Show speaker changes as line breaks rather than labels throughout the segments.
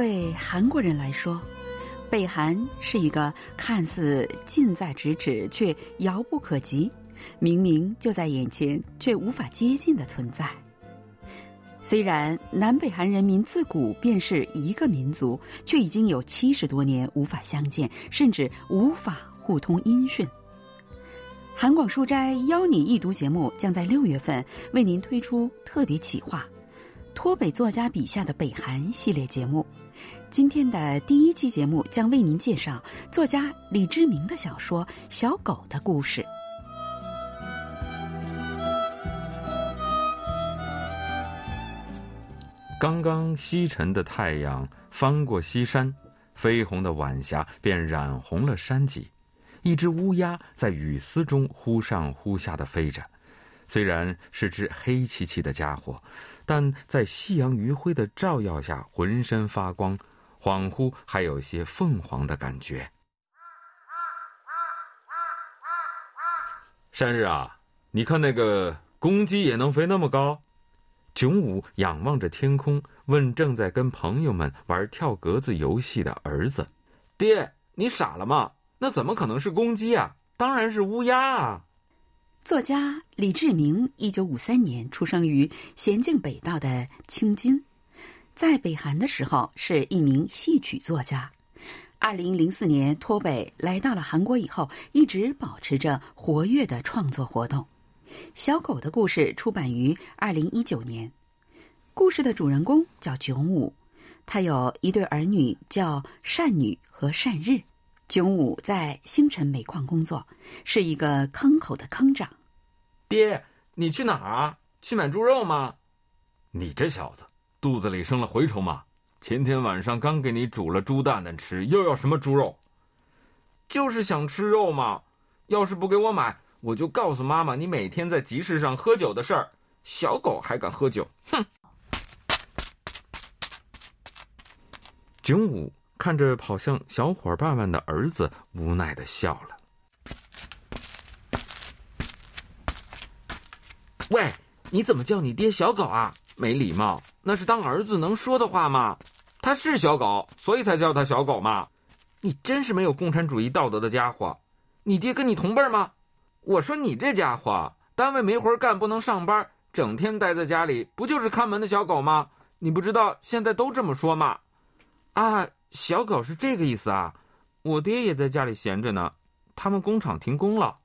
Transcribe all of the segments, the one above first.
对韩国人来说，北韩是一个看似近在咫尺却遥不可及，明明就在眼前却无法接近的存在。虽然南北韩人民自古便是一个民族，却已经有七十多年无法相见，甚至无法互通音讯。韩广书斋邀你一读节目将在六月份为您推出特别企划——脱北作家笔下的北韩系列节目。今天的第一期节目将为您介绍作家李志明的小说《小狗的故事》。
刚刚西沉的太阳翻过西山，绯红的晚霞便染红了山脊。一只乌鸦在雨丝中忽上忽下的飞着，虽然是只黑漆漆的家伙，但在夕阳余晖的照耀下，浑身发光，恍惚还有些凤凰的感觉。山日啊，你看那个公鸡也能飞那么高？囧武仰望着天空，问正在跟朋友们玩跳格子游戏的儿子：“
爹，你傻了吗？那怎么可能是公鸡啊？当然是乌鸦啊！”
作家李志明，一九五三年出生于咸镜北道的青津，在北韩的时候是一名戏曲作家。二零零四年脱北来到了韩国以后，一直保持着活跃的创作活动。小狗的故事出版于二零一九年。故事的主人公叫炯武，他有一对儿女叫善女和善日。炯武在星辰煤矿工作，是一个坑口的坑长。
爹，你去哪儿啊？去买猪肉吗？
你这小子肚子里生了蛔虫吗？前天晚上刚给你煮了猪蛋蛋吃，又要什么猪肉？
就是想吃肉嘛。要是不给我买。我就告诉妈妈，你每天在集市上喝酒的事儿。小狗还敢喝酒？哼！
炯武看着跑向小伙伴们的儿子，无奈的笑了。
喂，你怎么叫你爹小狗啊？没礼貌！那是当儿子能说的话吗？他是小狗，所以才叫他小狗嘛。你真是没有共产主义道德的家伙！你爹跟你同辈吗？我说你这家伙，单位没活干，不能上班，整天待在家里，不就是看门的小狗吗？你不知道现在都这么说吗？啊，小狗是这个意思啊！我爹也在家里闲着呢，他们工厂停工了。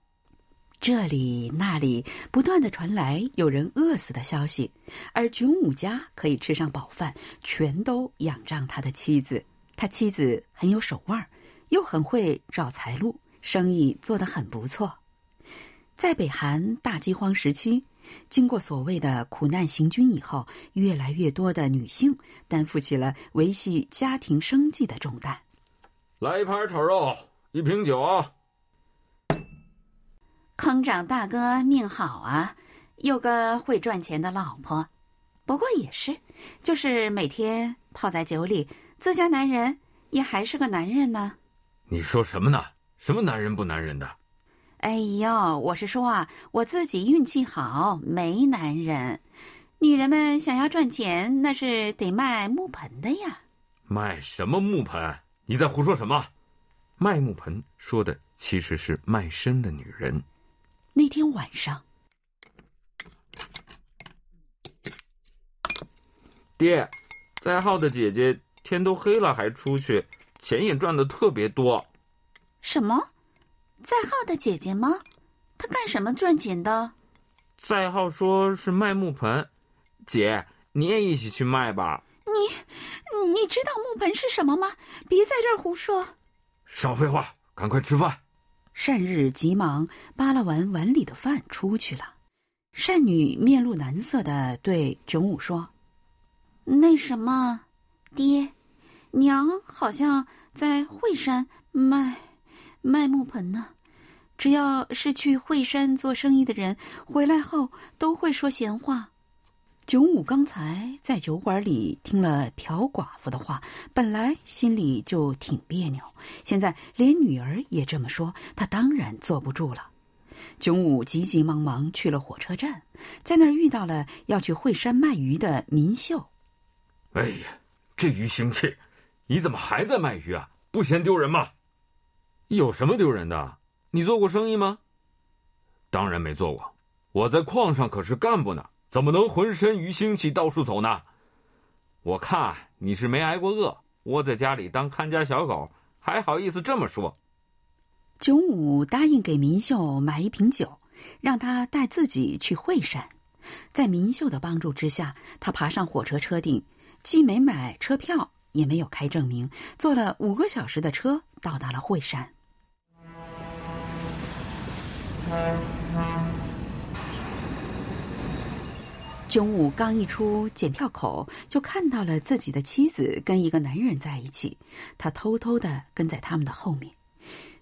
这里那里不断的传来有人饿死的消息，而炯武家可以吃上饱饭，全都仰仗他的妻子。他妻子很有手腕，又很会找财路，生意做得很不错。在北韩大饥荒时期，经过所谓的苦难行军以后，越来越多的女性担负起了维系家庭生计的重担。
来一盘炒肉，一瓶酒啊！
坑长大哥命好啊，有个会赚钱的老婆。不过也是，就是每天泡在酒里，自家男人也还是个男人呢。
你说什么呢？什么男人不男人的？
哎呦，我是说啊，我自己运气好，没男人。女人们想要赚钱，那是得卖木盆的呀。
卖什么木盆？你在胡说什么？卖木盆说的其实是卖身的女人。
那天晚上，
爹，在号的姐姐天都黑了还出去，钱也赚的特别多。
什么？在浩的姐姐吗？她干什么赚钱的？
在浩说是卖木盆，姐你也一起去卖吧。
你，你知道木盆是什么吗？别在这儿胡说。
少废话，赶快吃饭。
善日急忙扒拉完碗里的饭出去了。善女面露难色的对炯武说：“那什么，爹，娘好像在惠山卖卖木盆呢。”只要是去惠山做生意的人，回来后都会说闲话。九五刚才在酒馆里听了朴寡妇的话，本来心里就挺别扭，现在连女儿也这么说，他当然坐不住了。九五急急忙忙去了火车站，在那儿遇到了要去惠山卖鱼的民秀。
哎呀，这鱼腥气，你怎么还在卖鱼啊？不嫌丢人吗？
有什么丢人的？你做过生意吗？
当然没做过，我在矿上可是干部呢，怎么能浑身鱼腥气到处走呢？
我看你是没挨过饿，窝在家里当看家小狗，还好意思这么说。
九五答应给明秀买一瓶酒，让他带自己去惠山。在明秀的帮助之下，他爬上火车车顶，既没买车票，也没有开证明，坐了五个小时的车，到达了惠山。九五刚一出检票口，就看到了自己的妻子跟一个男人在一起，他偷偷的跟在他们的后面。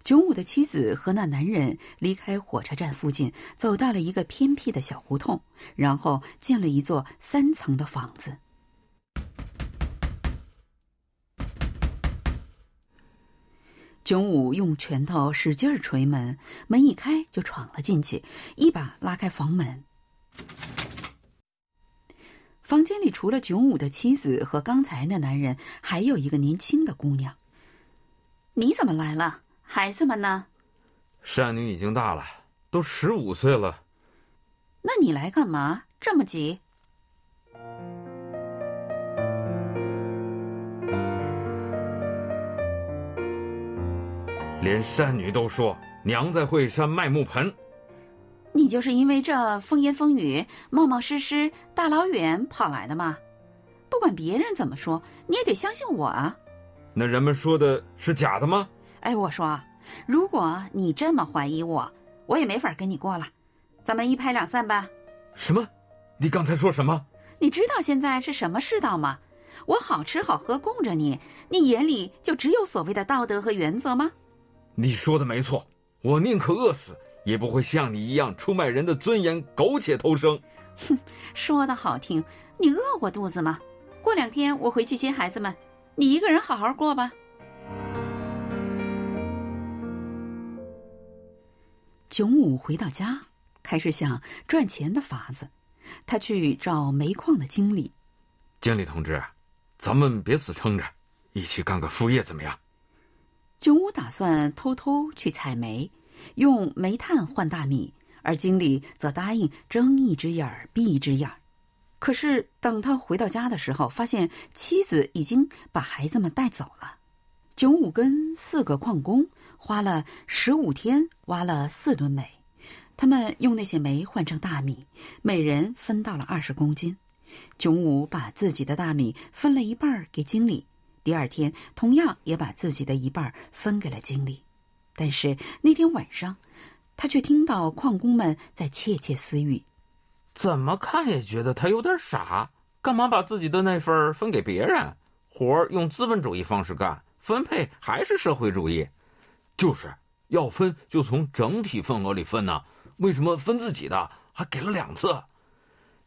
九五的妻子和那男人离开火车站附近，走到了一个偏僻的小胡同，然后进了一座三层的房子。九五用拳头使劲儿捶门，门一开就闯了进去，一把拉开房门。房间里除了九五的妻子和刚才那男人，还有一个年轻的姑娘。你怎么来了？孩子们呢？
善女已经大了，都十五岁了。
那你来干嘛？这么急？
连山女都说娘在惠山卖木盆。
你就是因为这风言风语、冒冒失失，大老远跑来的吗？不管别人怎么说，你也得相信我啊！
那人们说的是假的吗？
哎，我说，如果你这么怀疑我，我也没法跟你过了。咱们一拍两散吧。
什么？你刚才说什么？
你知道现在是什么世道吗？我好吃好喝供着你，你眼里就只有所谓的道德和原则吗？
你说的没错，我宁可饿死。也不会像你一样出卖人的尊严，苟且偷生。
哼，说的好听，你饿过肚子吗？过两天我回去接孩子们，你一个人好好过吧。囧武回到家，开始想赚钱的法子。他去找煤矿的经理。
经理同志，咱们别死撑着，一起干个副业怎么样？
囧武打算偷偷去采煤。用煤炭换大米，而经理则答应睁一只眼儿闭一只眼儿。可是等他回到家的时候，发现妻子已经把孩子们带走了。九五跟四个矿工花了十五天挖了四吨煤，他们用那些煤换成大米，每人分到了二十公斤。九五把自己的大米分了一半给经理，第二天同样也把自己的一半分给了经理。但是那天晚上，他却听到矿工们在窃窃私语。
怎么看也觉得他有点傻，干嘛把自己的那份分给别人？活用资本主义方式干，分配还是社会主义？
就是要分就从整体份额里分呢，为什么分自己的还给了两次？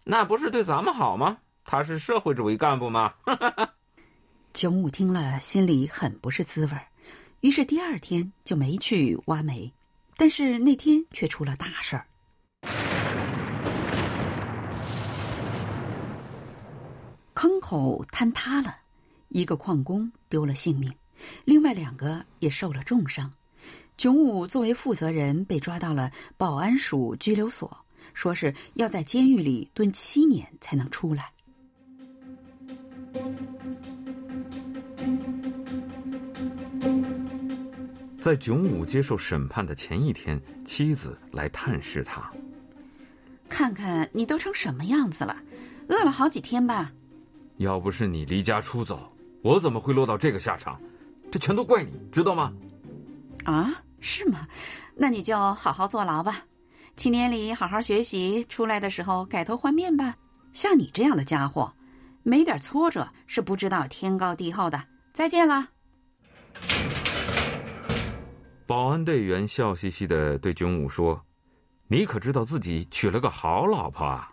那不是对咱们好吗？他是社会主义干部吗？
哈哈哈九五听了，心里很不是滋味儿。于是第二天就没去挖煤，但是那天却出了大事儿。坑口坍塌了，一个矿工丢了性命，另外两个也受了重伤。囧武作为负责人被抓到了保安署拘留所，说是要在监狱里蹲七年才能出来。
在囧武接受审判的前一天，妻子来探视他。
看看你都成什么样子了，饿了好几天吧？
要不是你离家出走，我怎么会落到这个下场？这全都怪你，知道吗？
啊，是吗？那你就好好坐牢吧，七年里好好学习，出来的时候改头换面吧。像你这样的家伙，没点挫折是不知道天高地厚的。再见了。
保安队员笑嘻嘻的对囧武说：“你可知道自己娶了个好老婆啊？”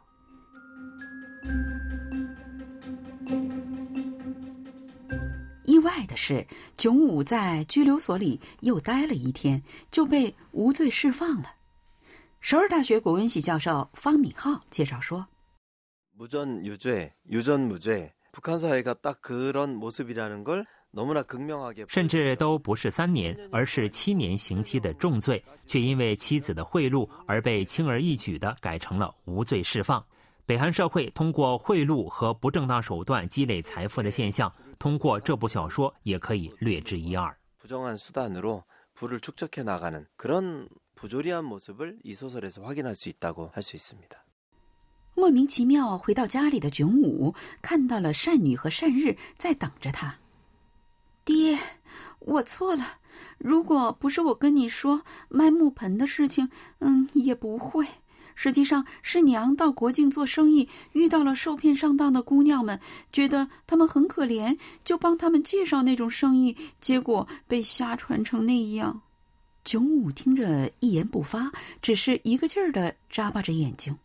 意外的是，囧武在拘留所里又待了一天，就被无罪释放了。首尔大学国文系教授方敏浩介绍说：“
무전유죄유전무죄북한사회가딱그런모습이라는걸 甚至都不是三年，而是七年刑期的重罪，却因为妻子的贿赂而被轻而易举的改成了无罪释放。北韩社会通过贿赂和不正当手段积累财富的现象，通过这部小说也可以略知一二。不正当手段으로부를축적해나가는그런부조리한모습을이소설에서확인할수있다고할수있습니다
莫名其妙回到家里的炯武看到了善女和善日在等着他。爹，我错了。如果不是我跟你说卖木盆的事情，嗯，也不会。实际上是娘到国境做生意，遇到了受骗上当的姑娘们，觉得他们很可怜，就帮他们介绍那种生意，结果被瞎传成那样。炯武听着一言不发，只是一个劲儿的眨巴着眼睛。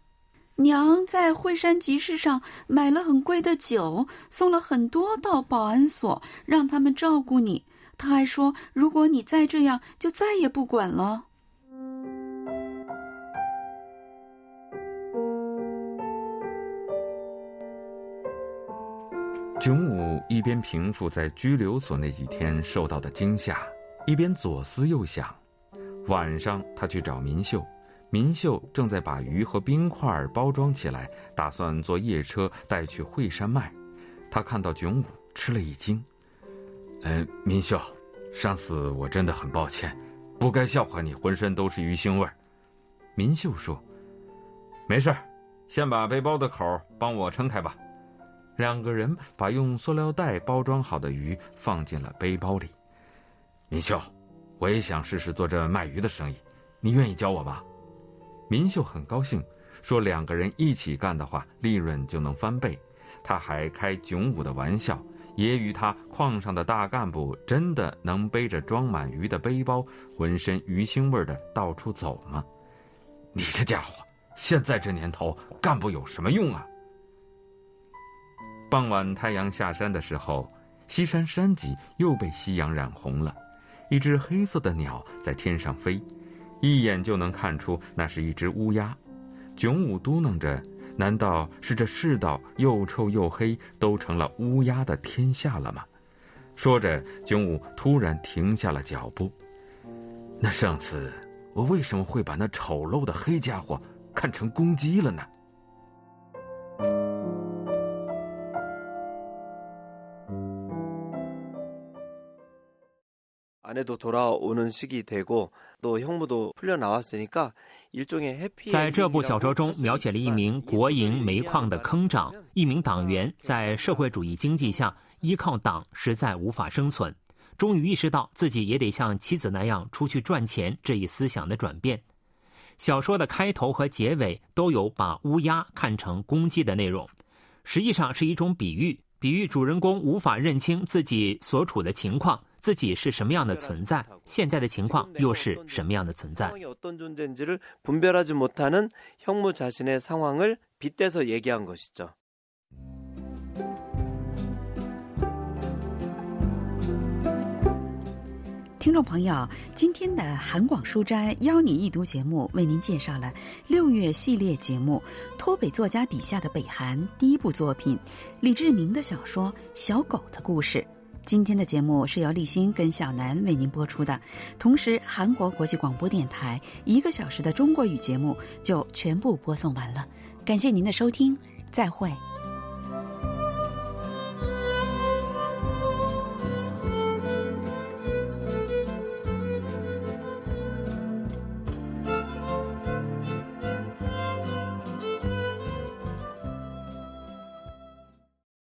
娘在惠山集市上买了很贵的酒，送了很多到保安所，让他们照顾你。他还说，如果你再这样，就再也不管了。
炯武一边平复在拘留所那几天受到的惊吓，一边左思右想。晚上，他去找民秀。民秀正在把鱼和冰块包装起来，打算坐夜车带去惠山卖。他看到炯武，吃了一惊。呃，民秀，上次我真的很抱歉，不该笑话你浑身都是鱼腥味儿。民秀说：“没事先把背包的口帮我撑开吧。”两个人把用塑料袋包装好的鱼放进了背包里。民秀，我也想试试做这卖鱼的生意，你愿意教我吧？民秀很高兴，说：“两个人一起干的话，利润就能翻倍。”他还开囧武的玩笑，揶揄他矿上的大干部真的能背着装满鱼的背包，浑身鱼腥味的到处走吗？你这家伙，现在这年头，干部有什么用啊？傍晚太阳下山的时候，西山山脊又被夕阳染红了，一只黑色的鸟在天上飞。一眼就能看出那是一只乌鸦，囧武嘟囔着：“难道是这世道又臭又黑，都成了乌鸦的天下了吗？”说着，囧武突然停下了脚步。那上次我为什么会把那丑陋的黑家伙看成公鸡了呢？
在这部小说中，描写了一名国营煤矿的坑长，一名党员在社会主义经济下依靠党实在无法生存，终于意识到自己也得像妻子那样出去赚钱这一思想的转变。小说的开头和结尾都有把乌鸦看成公鸡的内容，实际上是一种比喻，比喻主人公无法认清自己所处的情况。自己是什么样的存在？现在的情况又是什么样的存在？
听众朋友，今天的韩广书斋邀你一读节目，为您介绍了六月系列节目脱北作家笔下的北韩第一部作品李志明的小说《小狗的故事》。今天的节目是由立新跟小南为您播出的，同时韩国国际广播电台一个小时的中国语节目就全部播送完了，感谢您的收听，再会。